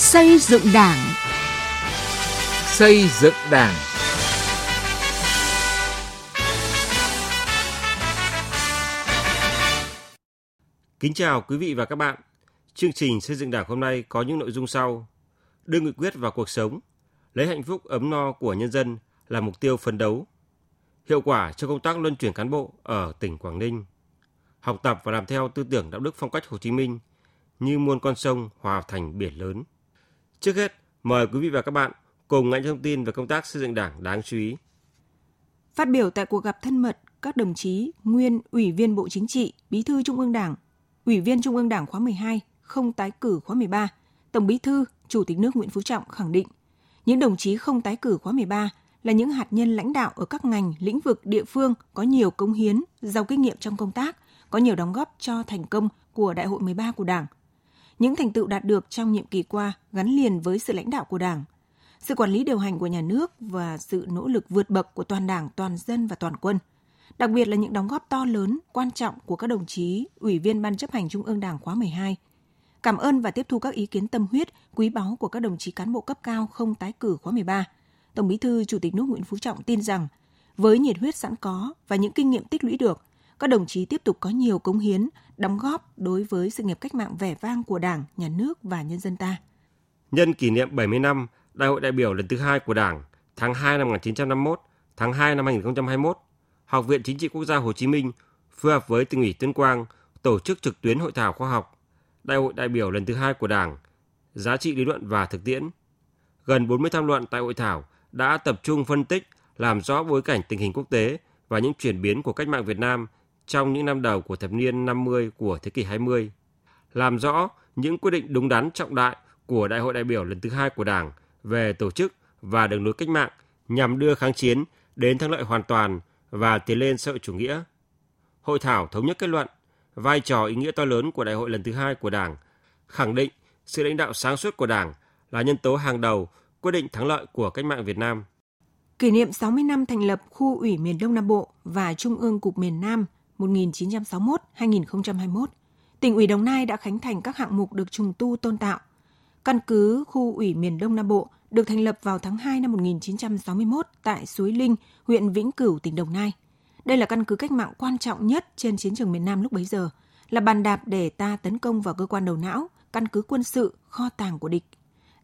Xây dựng Đảng. Xây dựng Đảng. Kính chào quý vị và các bạn. Chương trình xây dựng Đảng hôm nay có những nội dung sau: đưa nghị quyết vào cuộc sống, lấy hạnh phúc ấm no của nhân dân là mục tiêu phấn đấu, hiệu quả cho công tác luân chuyển cán bộ ở tỉnh Quảng Ninh, học tập và làm theo tư tưởng đạo đức phong cách Hồ Chí Minh như muôn con sông hòa thành biển lớn. Trước hết, mời quý vị và các bạn cùng nghe thông tin về công tác xây dựng Đảng đáng chú ý. Phát biểu tại cuộc gặp thân mật, các đồng chí nguyên Ủy viên Bộ Chính trị, Bí thư Trung ương Đảng, Ủy viên Trung ương Đảng khóa 12, không tái cử khóa 13, Tổng Bí thư, Chủ tịch nước Nguyễn Phú Trọng khẳng định, những đồng chí không tái cử khóa 13 là những hạt nhân lãnh đạo ở các ngành, lĩnh vực địa phương có nhiều công hiến, giàu kinh nghiệm trong công tác, có nhiều đóng góp cho thành công của Đại hội 13 của Đảng. Những thành tựu đạt được trong nhiệm kỳ qua gắn liền với sự lãnh đạo của Đảng, sự quản lý điều hành của nhà nước và sự nỗ lực vượt bậc của toàn Đảng, toàn dân và toàn quân. Đặc biệt là những đóng góp to lớn, quan trọng của các đồng chí Ủy viên Ban chấp hành Trung ương Đảng khóa 12. Cảm ơn và tiếp thu các ý kiến tâm huyết, quý báu của các đồng chí cán bộ cấp cao không tái cử khóa 13. Tổng Bí thư Chủ tịch nước Nguyễn Phú Trọng tin rằng với nhiệt huyết sẵn có và những kinh nghiệm tích lũy được, các đồng chí tiếp tục có nhiều cống hiến, đóng góp đối với sự nghiệp cách mạng vẻ vang của Đảng, Nhà nước và nhân dân ta. Nhân kỷ niệm 70 năm Đại hội đại biểu lần thứ hai của Đảng tháng 2 năm 1951, tháng 2 năm 2021, Học viện Chính trị Quốc gia Hồ Chí Minh phối hợp với tỉnh ủy Tuyên Quang tổ chức trực tuyến hội thảo khoa học Đại hội đại biểu lần thứ hai của Đảng, giá trị lý luận và thực tiễn. Gần 40 tham luận tại hội thảo đã tập trung phân tích, làm rõ bối cảnh tình hình quốc tế và những chuyển biến của cách mạng Việt Nam trong những năm đầu của thập niên 50 của thế kỷ 20, làm rõ những quyết định đúng đắn trọng đại của Đại hội đại biểu lần thứ hai của Đảng về tổ chức và đường lối cách mạng nhằm đưa kháng chiến đến thắng lợi hoàn toàn và tiến lên xã hội chủ nghĩa. Hội thảo thống nhất kết luận vai trò ý nghĩa to lớn của đại hội lần thứ hai của Đảng, khẳng định sự lãnh đạo sáng suốt của Đảng là nhân tố hàng đầu quyết định thắng lợi của cách mạng Việt Nam. Kỷ niệm 60 năm thành lập khu ủy miền Đông Nam Bộ và Trung ương Cục miền Nam 1961-2021, tỉnh ủy Đồng Nai đã khánh thành các hạng mục được trùng tu tôn tạo. Căn cứ khu ủy miền Đông Nam Bộ được thành lập vào tháng 2 năm 1961 tại Suối Linh, huyện Vĩnh Cửu, tỉnh Đồng Nai. Đây là căn cứ cách mạng quan trọng nhất trên chiến trường miền Nam lúc bấy giờ, là bàn đạp để ta tấn công vào cơ quan đầu não, căn cứ quân sự, kho tàng của địch.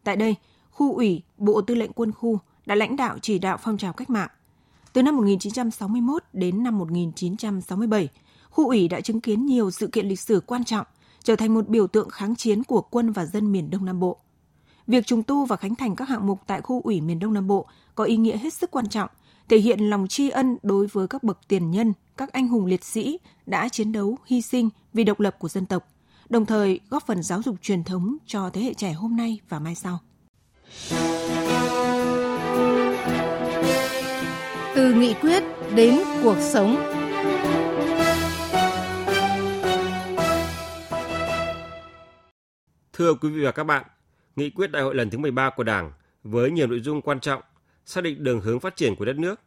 Tại đây, khu ủy, Bộ Tư lệnh Quân khu đã lãnh đạo chỉ đạo phong trào cách mạng. Từ năm 1961 đến năm 1967, khu ủy đã chứng kiến nhiều sự kiện lịch sử quan trọng, trở thành một biểu tượng kháng chiến của quân và dân miền Đông Nam Bộ. Việc trùng tu và khánh thành các hạng mục tại khu ủy miền Đông Nam Bộ có ý nghĩa hết sức quan trọng, thể hiện lòng tri ân đối với các bậc tiền nhân, các anh hùng liệt sĩ đã chiến đấu, hy sinh vì độc lập của dân tộc, đồng thời góp phần giáo dục truyền thống cho thế hệ trẻ hôm nay và mai sau. Từ nghị quyết đến cuộc sống. Thưa quý vị và các bạn, nghị quyết đại hội lần thứ 13 của Đảng với nhiều nội dung quan trọng xác định đường hướng phát triển của đất nước.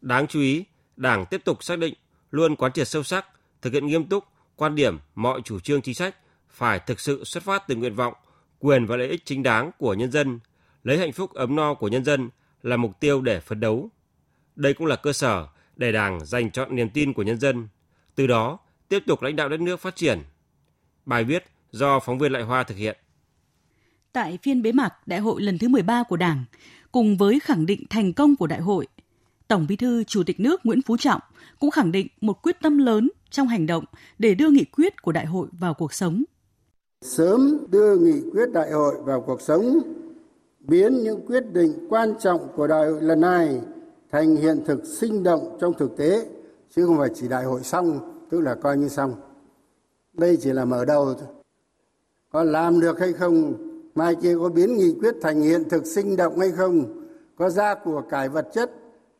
Đáng chú ý, Đảng tiếp tục xác định luôn quán triệt sâu sắc, thực hiện nghiêm túc quan điểm mọi chủ trương chính sách phải thực sự xuất phát từ nguyện vọng, quyền và lợi ích chính đáng của nhân dân, lấy hạnh phúc ấm no của nhân dân là mục tiêu để phấn đấu. Đây cũng là cơ sở để Đảng dành chọn niềm tin của nhân dân, từ đó tiếp tục lãnh đạo đất nước phát triển. Bài viết do phóng viên Lại Hoa thực hiện. Tại phiên bế mạc Đại hội lần thứ 13 của Đảng, cùng với khẳng định thành công của đại hội, Tổng Bí thư Chủ tịch nước Nguyễn Phú Trọng cũng khẳng định một quyết tâm lớn trong hành động để đưa nghị quyết của đại hội vào cuộc sống. Sớm đưa nghị quyết đại hội vào cuộc sống, biến những quyết định quan trọng của đại hội lần này thành hiện thực sinh động trong thực tế, chứ không phải chỉ đại hội xong, tức là coi như xong. Đây chỉ là mở đầu thôi. Có làm được hay không mai kia có biến nghị quyết thành hiện thực sinh động hay không có ra của cải vật chất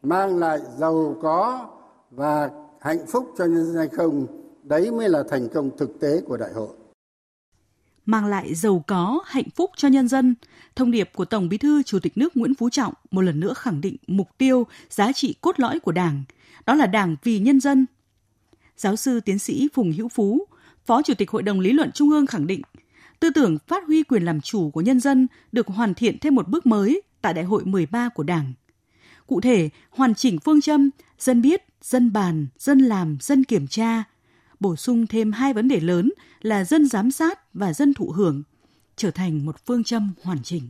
mang lại giàu có và hạnh phúc cho nhân dân hay không đấy mới là thành công thực tế của đại hội mang lại giàu có, hạnh phúc cho nhân dân. Thông điệp của Tổng Bí thư Chủ tịch nước Nguyễn Phú Trọng một lần nữa khẳng định mục tiêu, giá trị cốt lõi của Đảng, đó là Đảng vì nhân dân. Giáo sư tiến sĩ Phùng Hữu Phú, Phó Chủ tịch Hội đồng Lý luận Trung ương khẳng định, tư tưởng phát huy quyền làm chủ của nhân dân được hoàn thiện thêm một bước mới tại Đại hội 13 của Đảng. Cụ thể, hoàn chỉnh phương châm dân biết, dân bàn, dân làm, dân kiểm tra, bổ sung thêm hai vấn đề lớn là dân giám sát và dân thụ hưởng, trở thành một phương châm hoàn chỉnh.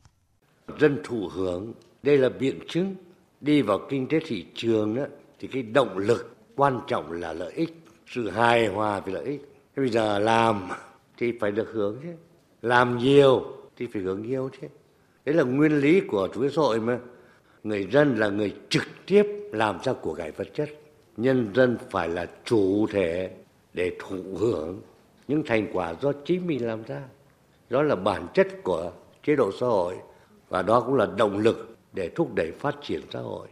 Dân thụ hưởng, đây là biện chứng đi vào kinh tế thị trường đó, thì cái động lực quan trọng là lợi ích, sự hài hòa về lợi ích. Bây giờ làm thì phải được hưởng chứ, làm nhiều thì phải hưởng nhiều chứ. Đấy là nguyên lý của chủ nghĩa xã hội mà. Người dân là người trực tiếp làm ra của cải vật chất. Nhân dân phải là chủ thể để thụ hưởng những thành quả do chính mình làm ra. Đó là bản chất của chế độ xã hội và đó cũng là động lực để thúc đẩy phát triển xã hội.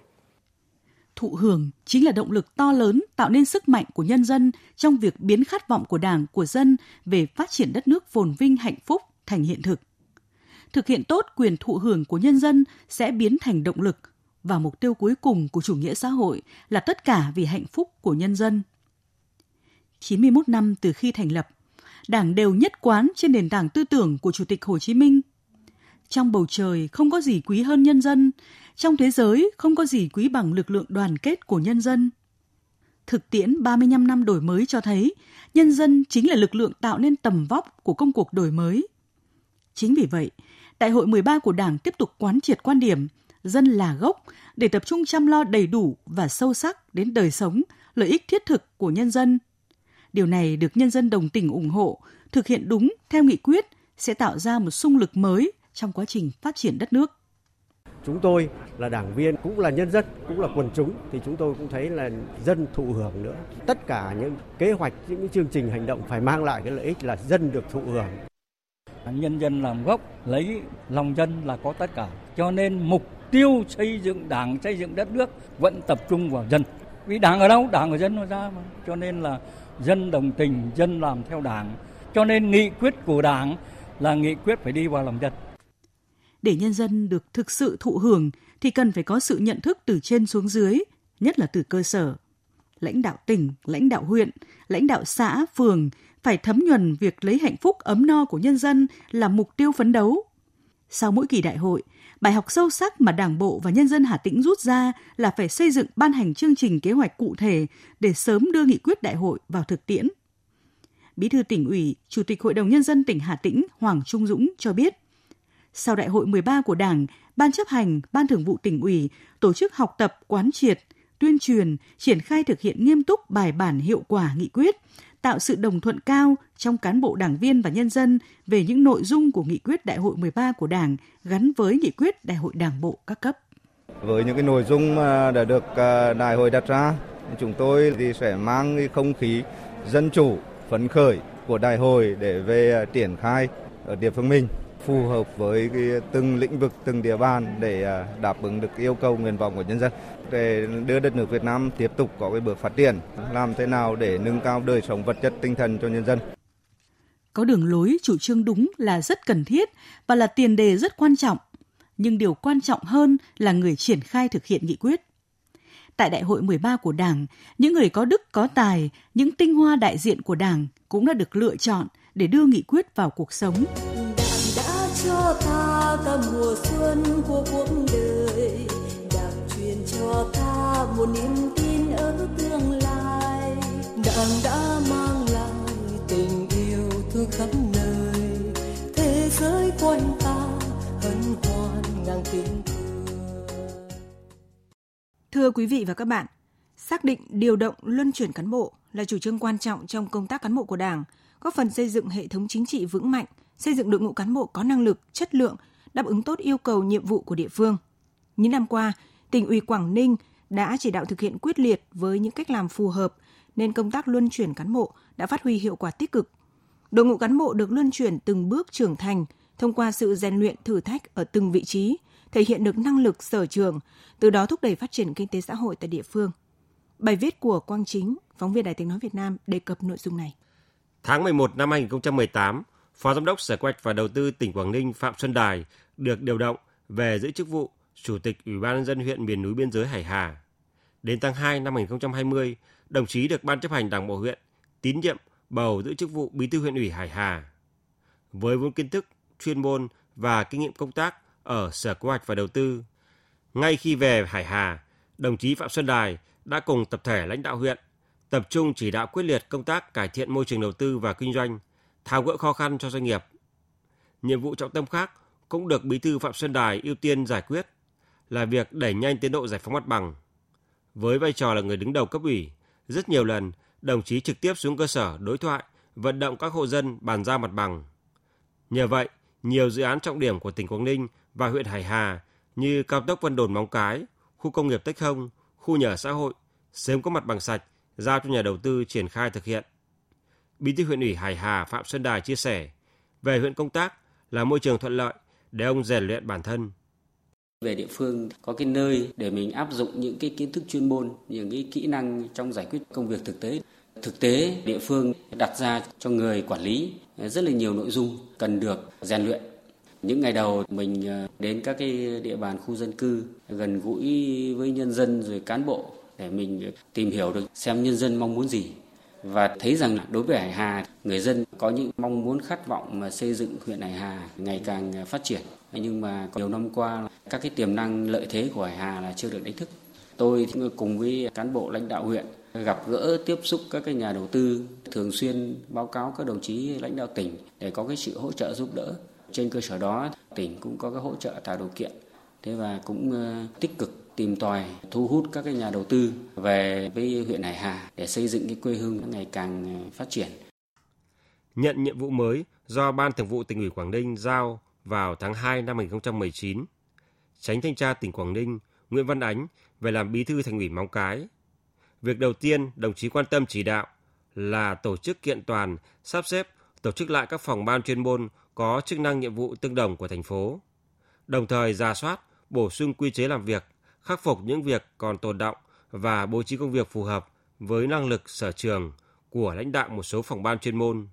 Thụ hưởng chính là động lực to lớn tạo nên sức mạnh của nhân dân trong việc biến khát vọng của Đảng, của dân về phát triển đất nước phồn vinh hạnh phúc thành hiện thực. Thực hiện tốt quyền thụ hưởng của nhân dân sẽ biến thành động lực và mục tiêu cuối cùng của chủ nghĩa xã hội là tất cả vì hạnh phúc của nhân dân. 91 năm từ khi thành lập, Đảng đều nhất quán trên nền tảng tư tưởng của Chủ tịch Hồ Chí Minh. Trong bầu trời không có gì quý hơn nhân dân, trong thế giới không có gì quý bằng lực lượng đoàn kết của nhân dân. Thực tiễn 35 năm đổi mới cho thấy, nhân dân chính là lực lượng tạo nên tầm vóc của công cuộc đổi mới. Chính vì vậy, Đại hội 13 của Đảng tiếp tục quán triệt quan điểm dân là gốc để tập trung chăm lo đầy đủ và sâu sắc đến đời sống, lợi ích thiết thực của nhân dân. Điều này được nhân dân đồng tình ủng hộ, thực hiện đúng theo nghị quyết sẽ tạo ra một sung lực mới trong quá trình phát triển đất nước. Chúng tôi là đảng viên, cũng là nhân dân, cũng là quần chúng thì chúng tôi cũng thấy là dân thụ hưởng nữa. Tất cả những kế hoạch, những chương trình hành động phải mang lại cái lợi ích là dân được thụ hưởng. Nhân dân làm gốc, lấy lòng dân là có tất cả. Cho nên mục tiêu xây dựng đảng, xây dựng đất nước vẫn tập trung vào dân. Vì đảng ở đâu? Đảng ở dân nó ra mà. Cho nên là dân đồng tình, dân làm theo đảng. Cho nên nghị quyết của đảng là nghị quyết phải đi vào lòng dân. Để nhân dân được thực sự thụ hưởng thì cần phải có sự nhận thức từ trên xuống dưới, nhất là từ cơ sở. Lãnh đạo tỉnh, lãnh đạo huyện, lãnh đạo xã, phường phải thấm nhuần việc lấy hạnh phúc ấm no của nhân dân là mục tiêu phấn đấu. Sau mỗi kỳ đại hội, bài học sâu sắc mà Đảng bộ và nhân dân Hà Tĩnh rút ra là phải xây dựng ban hành chương trình kế hoạch cụ thể để sớm đưa nghị quyết đại hội vào thực tiễn. Bí thư tỉnh ủy, Chủ tịch Hội đồng Nhân dân tỉnh Hà Tĩnh Hoàng Trung Dũng cho biết, sau đại hội 13 của Đảng, Ban chấp hành, Ban thường vụ tỉnh ủy tổ chức học tập quán triệt, tuyên truyền, triển khai thực hiện nghiêm túc bài bản hiệu quả nghị quyết, tạo sự đồng thuận cao trong cán bộ đảng viên và nhân dân về những nội dung của nghị quyết đại hội 13 của Đảng gắn với nghị quyết đại hội đảng bộ các cấp. Với những cái nội dung mà đã được à, đại hội đặt ra, chúng tôi thì sẽ mang cái không khí dân chủ, phấn khởi của đại hội để về à, triển khai ở địa phương mình phù hợp với cái từng lĩnh vực, từng địa bàn để à, đáp ứng được yêu cầu nguyện vọng của nhân dân để đưa đất nước Việt Nam tiếp tục có cái bước phát triển, làm thế nào để nâng cao đời sống vật chất tinh thần cho nhân dân. Có đường lối chủ trương đúng là rất cần thiết và là tiền đề rất quan trọng, nhưng điều quan trọng hơn là người triển khai thực hiện nghị quyết. Tại đại hội 13 của Đảng, những người có đức có tài, những tinh hoa đại diện của Đảng cũng đã được lựa chọn để đưa nghị quyết vào cuộc sống cho ta cả mùa xuân của cuộc đời. Đặc truyền cho ta một niềm tin ở tương lai. Đảng đã mang lại tình yêu thương khắp nơi. Thế giới quanh ta hân hoan ngang tình. Thưa quý vị và các bạn, xác định điều động luân chuyển cán bộ là chủ trương quan trọng trong công tác cán bộ của Đảng, góp phần xây dựng hệ thống chính trị vững mạnh, xây dựng đội ngũ cán bộ có năng lực, chất lượng, đáp ứng tốt yêu cầu nhiệm vụ của địa phương. Những năm qua, tỉnh ủy Quảng Ninh đã chỉ đạo thực hiện quyết liệt với những cách làm phù hợp nên công tác luân chuyển cán bộ đã phát huy hiệu quả tích cực. Đội ngũ cán bộ được luân chuyển từng bước trưởng thành thông qua sự rèn luyện thử thách ở từng vị trí, thể hiện được năng lực sở trường, từ đó thúc đẩy phát triển kinh tế xã hội tại địa phương. Bài viết của Quang Chính, phóng viên Đài Tiếng Nói Việt Nam đề cập nội dung này. Tháng 11 năm 2018, Phó Giám đốc Sở Quy hoạch và Đầu tư tỉnh Quảng Ninh Phạm Xuân Đài được điều động về giữ chức vụ Chủ tịch Ủy ban nhân dân huyện miền núi biên giới Hải Hà. Đến tháng 2 năm 2020, đồng chí được Ban chấp hành Đảng bộ huyện tín nhiệm bầu giữ chức vụ Bí thư huyện ủy Hải Hà. với vốn kiến thức, chuyên môn và kinh nghiệm công tác ở Sở Kế hoạch và Đầu tư. Ngay khi về Hải Hà, đồng chí Phạm Xuân Đài đã cùng tập thể lãnh đạo huyện tập trung chỉ đạo quyết liệt công tác cải thiện môi trường đầu tư và kinh doanh, tháo gỡ khó khăn cho doanh nghiệp. Nhiệm vụ trọng tâm khác cũng được Bí thư Phạm Xuân Đài ưu tiên giải quyết là việc đẩy nhanh tiến độ giải phóng mặt bằng. Với vai trò là người đứng đầu cấp ủy, rất nhiều lần đồng chí trực tiếp xuống cơ sở đối thoại, vận động các hộ dân bàn giao mặt bằng. Nhờ vậy, nhiều dự án trọng điểm của tỉnh Quảng Ninh và huyện Hải Hà như cao tốc Vân Đồn Móng Cái, khu công nghiệp Tech Hông, khu nhà xã hội sớm có mặt bằng sạch giao cho nhà đầu tư triển khai thực hiện. Bí thư huyện ủy Hải Hà Phạm Xuân Đài chia sẻ, về huyện công tác là môi trường thuận lợi để ông rèn luyện bản thân. Về địa phương có cái nơi để mình áp dụng những cái kiến thức chuyên môn, những cái kỹ năng trong giải quyết công việc thực tế. Thực tế địa phương đặt ra cho người quản lý rất là nhiều nội dung cần được rèn luyện. Những ngày đầu mình ờ, đến các cái địa bàn khu dân cư gần gũi với nhân dân rồi cán bộ để mình tìm hiểu được xem nhân dân mong muốn gì và thấy rằng đối với Hải Hà, người dân có những mong muốn, khát vọng mà xây dựng huyện Hải Hà ngày càng à, phát triển nhưng mà nhiều năm qua, các cái tiềm năng, lợi thế của Hải Hà là chưa được đánh thức. Tôi cùng với cán bộ lãnh đạo huyện, gặp gỡ, tiếp xúc các cái nhà đầu tư, thường xuyên báo cáo các đồng chí lãnh đạo tỉnh để có cái sự hỗ trợ giúp đỡ. Trên cơ sở đó, tỉnh cũng có cái hỗ trợ tạo điều kiện. Thế và cũng à, tích cực tìm tòi thu hút các cái nhà đầu tư về với huyện Hải Hà để xây dựng cái quê hương ngày càng ờ, phát triển. Nhận nhiệm vụ mới do Ban Thường vụ tỉnh ủy Quảng Ninh giao vào tháng 2 năm 2019, Tránh thanh tra tỉnh Quảng Ninh Nguyễn Văn Ánh về làm bí thư thành ủy Móng Cái. Việc đầu tiên đồng chí quan tâm chỉ đạo là tổ chức kiện toàn, sắp xếp, tổ chức lại các phòng ban chuyên môn có chức năng nhiệm vụ tương đồng của thành phố. Đồng thời ra soát, bổ sung quy chế làm việc, khắc phục những việc còn tồn động và bố trí công việc phù hợp với năng lực sở trường của lãnh đạo một số phòng ban chuyên môn.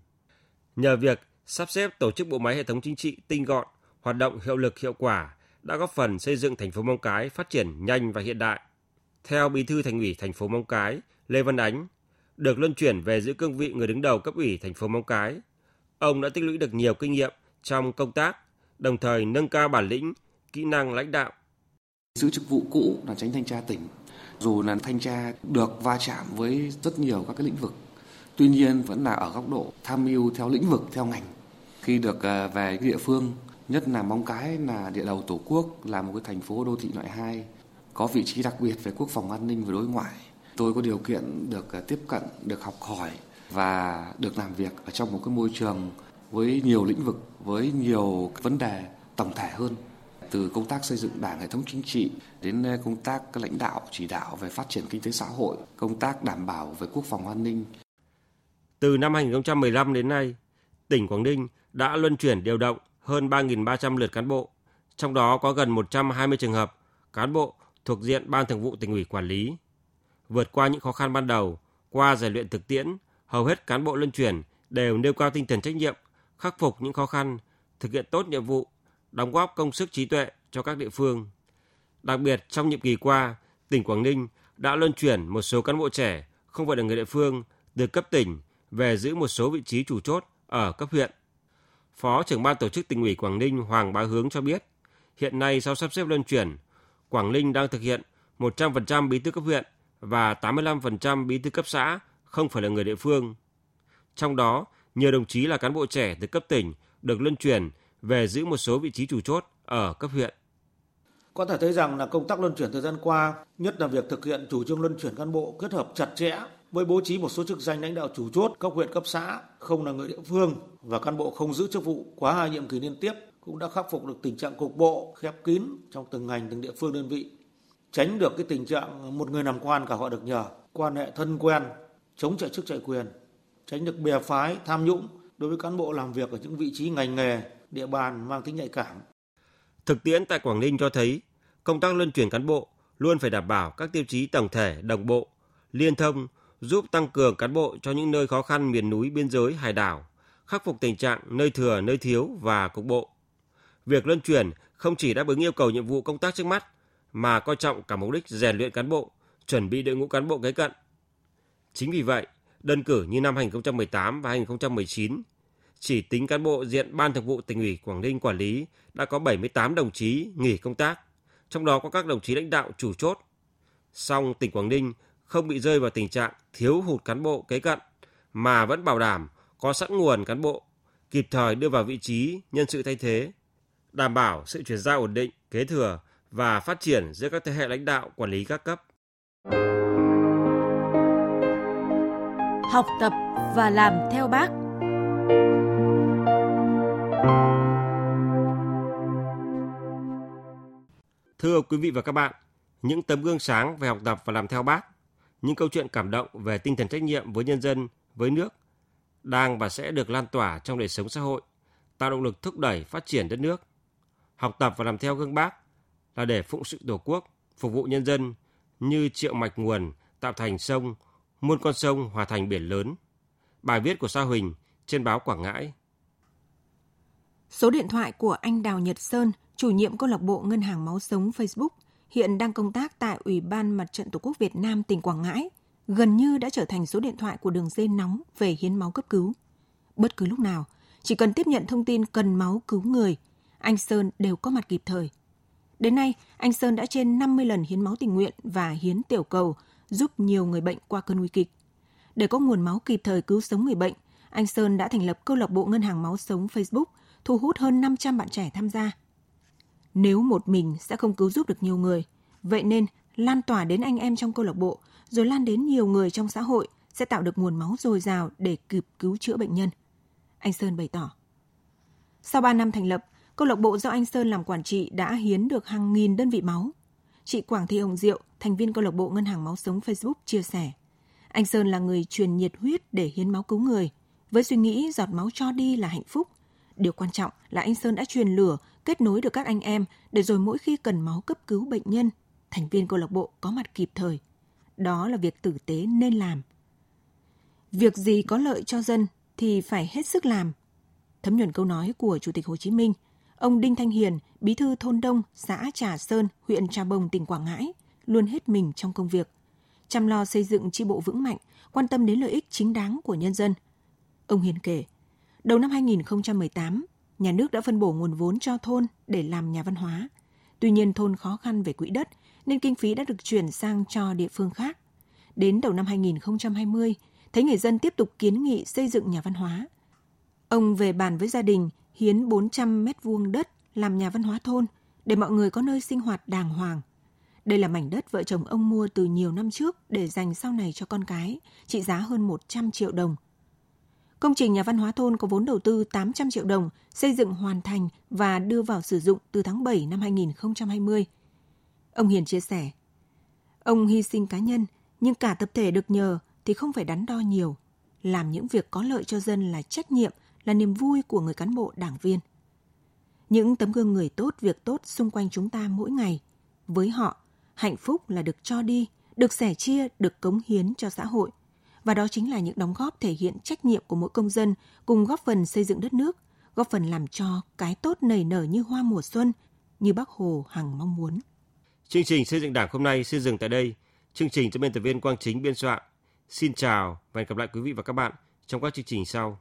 Nhờ việc sắp xếp tổ chức bộ máy hệ thống chính trị tinh gọn, hoạt động hiệu lực hiệu quả đã góp phần xây dựng thành phố Móng Cái phát triển nhanh và hiện đại. Theo Bí thư Thành ủy thành phố Móng Cái, Lê Văn Ánh, được luân chuyển về giữ cương vị người đứng đầu cấp ủy thành phố Móng Cái, ông đã tích lũy được nhiều kinh nghiệm trong công tác, đồng thời nâng cao bản lĩnh, kỹ năng lãnh đạo Giữ chức vụ cũ là tránh thanh tra tỉnh, dù là thanh tra được va chạm với rất nhiều các cái lĩnh vực, tuy nhiên vẫn là ở góc độ tham mưu theo lĩnh vực, theo ngành. Khi được à, về cái địa phương, nhất là Móng Cái là địa đầu tổ quốc, là một cái thành phố đô thị loại 2, có vị trí đặc biệt về quốc phòng an ninh và đối ngoại. Tôi có điều kiện được à, tiếp cận, được học hỏi và được làm việc ở trong một cái môi trường với nhiều lĩnh vực, với nhiều vấn đề tổng thể hơn từ công tác xây dựng đảng hệ thống chính trị đến ờ, công tác lãnh đạo chỉ đạo về phát triển kinh tế xã hội, công tác đảm bảo về quốc phòng an ninh. Từ năm 2015 đến nay, tỉnh Quảng Ninh đã luân chuyển điều động hơn 3.300 lượt cán bộ, trong đó có gần 120 trường hợp cán bộ thuộc diện Ban Thường vụ tỉnh ủy quản lý. Vượt qua những khó khăn ban đầu, qua rèn luyện thực tiễn, hầu hết cán bộ luân chuyển đều nêu cao tinh thần trách nhiệm, khắc phục những khó khăn, thực hiện tốt nhiệm vụ đóng góp công sức trí tuệ cho các địa phương. Đặc biệt trong nhiệm kỳ qua, tỉnh Quảng Ninh đã luân chuyển một số cán bộ trẻ không phải là người địa phương từ cấp tỉnh về giữ một số vị trí chủ chốt ở cấp huyện. Phó trưởng ban tổ chức tỉnh ủy Quảng Ninh Hoàng Bá Hướng cho biết, hiện nay sau sắp xếp luân chuyển, Quảng Ninh đang thực hiện 100% bí thư cấp huyện và 85% bí thư cấp xã không phải là người địa phương. Trong đó, nhiều đồng chí là cán bộ trẻ từ cấp tỉnh được luân chuyển về giữ một số vị trí chủ chốt ở cấp huyện. Có thể thấy rằng là công tác luân chuyển thời gian qua, nhất là việc thực hiện chủ trương luân chuyển cán bộ kết hợp chặt chẽ với bố trí một số chức danh lãnh đạo chủ chốt cấp huyện cấp xã không là người địa phương và cán bộ không giữ chức vụ quá hai nhiệm kỳ liên tiếp cũng đã khắc phục được tình trạng cục bộ khép kín trong từng ngành từng địa phương đơn vị tránh được cái tình trạng một người làm quan cả họ được nhờ quan hệ thân quen chống chạy chức chạy quyền tránh được bè phái tham nhũng đối với cán bộ làm việc ở những vị trí ngành nghề địa bàn mang tính nhạy cảm. Thực tiễn tại Quảng Ninh cho thấy, công tác luân chuyển cán bộ luôn phải đảm bảo các tiêu chí tổng thể đồng bộ, liên thông, giúp tăng cường cán bộ cho những nơi khó khăn miền núi biên giới hải đảo, khắc phục tình trạng nơi thừa nơi thiếu và cục bộ. Việc luân chuyển không chỉ đáp ứng yêu cầu nhiệm vụ công tác trước mắt mà coi trọng cả mục đích rèn luyện cán bộ, chuẩn bị đội ngũ cán bộ kế cận. Chính vì vậy, đơn cử như năm 2018 và 2019, chỉ tính cán bộ diện Ban Thường vụ tỉnh ủy Quảng Ninh quản lý đã có 78 đồng chí nghỉ công tác, trong đó có các đồng chí lãnh đạo chủ chốt. Song tỉnh Quảng Ninh không bị rơi vào tình trạng thiếu hụt cán bộ kế cận mà vẫn bảo đảm có sẵn nguồn cán bộ kịp thời đưa vào vị trí nhân sự thay thế, đảm bảo sự chuyển giao ổn định, kế thừa và phát triển giữa các thế hệ lãnh đạo quản lý các cấp. Học tập và làm theo bác. Thưa quý vị và các bạn, những tấm gương sáng về học tập và làm theo bác, những câu chuyện cảm động về tinh thần trách nhiệm với nhân dân, với nước đang và sẽ được lan tỏa trong đời sống xã hội, tạo động lực thúc đẩy phát triển đất nước. Học tập và làm theo gương bác là để phụng sự Tổ quốc, phục vụ nhân dân như triệu mạch nguồn tạo thành sông, muôn con sông hòa thành biển lớn. Bài viết của Sa Huỳnh trên báo Quảng Ngãi. Số điện thoại của anh Đào Nhật Sơn, chủ nhiệm câu lạc bộ Ngân hàng Máu Sống Facebook, hiện đang công tác tại Ủy ban Mặt trận Tổ quốc Việt Nam tỉnh Quảng Ngãi, gần như đã trở thành số điện thoại của đường dây nóng về hiến máu cấp cứu. Bất cứ lúc nào, chỉ cần tiếp nhận thông tin cần máu cứu người, anh Sơn đều có mặt kịp thời. Đến nay, anh Sơn đã trên 50 lần hiến máu tình nguyện và hiến tiểu cầu, giúp nhiều người bệnh qua cơn nguy kịch. Để có nguồn máu kịp thời cứu sống người bệnh, anh Sơn đã thành lập câu lạc bộ Ngân hàng Máu Sống Facebook, thu hút hơn 500 bạn trẻ tham gia. Nếu một mình sẽ không cứu giúp được nhiều người, vậy nên lan tỏa đến anh em trong câu lạc bộ, rồi lan đến nhiều người trong xã hội sẽ tạo được nguồn máu dồi dào để kịp cứu chữa bệnh nhân. Anh Sơn bày tỏ. Sau 3 năm thành lập, câu lạc bộ do anh Sơn làm quản trị đã hiến được hàng nghìn đơn vị máu. Chị Quảng Thị Hồng Diệu, thành viên câu lạc bộ Ngân hàng Máu Sống Facebook chia sẻ. Anh Sơn là người truyền nhiệt huyết để hiến máu cứu người, với suy nghĩ giọt máu cho đi là hạnh phúc. Điều quan trọng là anh Sơn đã truyền lửa, kết nối được các anh em để rồi mỗi khi cần máu cấp cứu bệnh nhân, thành viên câu lạc bộ có mặt kịp thời. Đó là việc tử tế nên làm. Việc gì có lợi cho dân thì phải hết sức làm. Thấm nhuần câu nói của Chủ tịch Hồ Chí Minh, ông Đinh Thanh Hiền, bí thư thôn Đông, xã Trà Sơn, huyện Trà Bồng, tỉnh Quảng Ngãi, luôn hết mình trong công việc, chăm lo xây dựng chi bộ vững mạnh, quan tâm đến lợi ích chính đáng của nhân dân. Ông Hiền kể, đầu năm 2018, nhà nước đã phân bổ nguồn vốn cho thôn để làm nhà văn hóa. Tuy nhiên thôn khó khăn về quỹ đất nên kinh phí đã được chuyển sang cho địa phương khác. Đến đầu năm 2020, thấy người dân tiếp tục kiến nghị xây dựng nhà văn hóa. Ông về bàn với gia đình hiến 400 mét vuông đất làm nhà văn hóa thôn để mọi người có nơi sinh hoạt đàng hoàng. Đây là mảnh đất vợ chồng ông mua từ nhiều năm trước để dành sau này cho con cái, trị giá hơn 100 triệu đồng. Công trình nhà văn hóa thôn có vốn đầu tư 800 triệu đồng, xây dựng hoàn thành và đưa vào sử dụng từ tháng 7 năm 2020. Ông Hiền chia sẻ, ông hy sinh cá nhân, nhưng cả tập thể được nhờ thì không phải đắn đo nhiều. Làm những việc có lợi cho dân là trách nhiệm, là niềm vui của người cán bộ đảng viên. Những tấm gương người tốt, việc tốt xung quanh chúng ta mỗi ngày. Với họ, hạnh phúc là được cho đi, được sẻ chia, được cống hiến cho xã hội. Và đó chính là những đóng góp thể hiện trách nhiệm của mỗi công dân cùng góp phần xây dựng đất nước, góp phần làm cho cái tốt nảy nở như hoa mùa xuân, như bác Hồ hằng mong muốn. Chương trình xây dựng Đảng hôm nay xin dừng tại đây. Chương trình do biên tập viên Quang Chính biên soạn. Xin chào và hẹn gặp lại quý vị và các bạn trong các chương trình sau.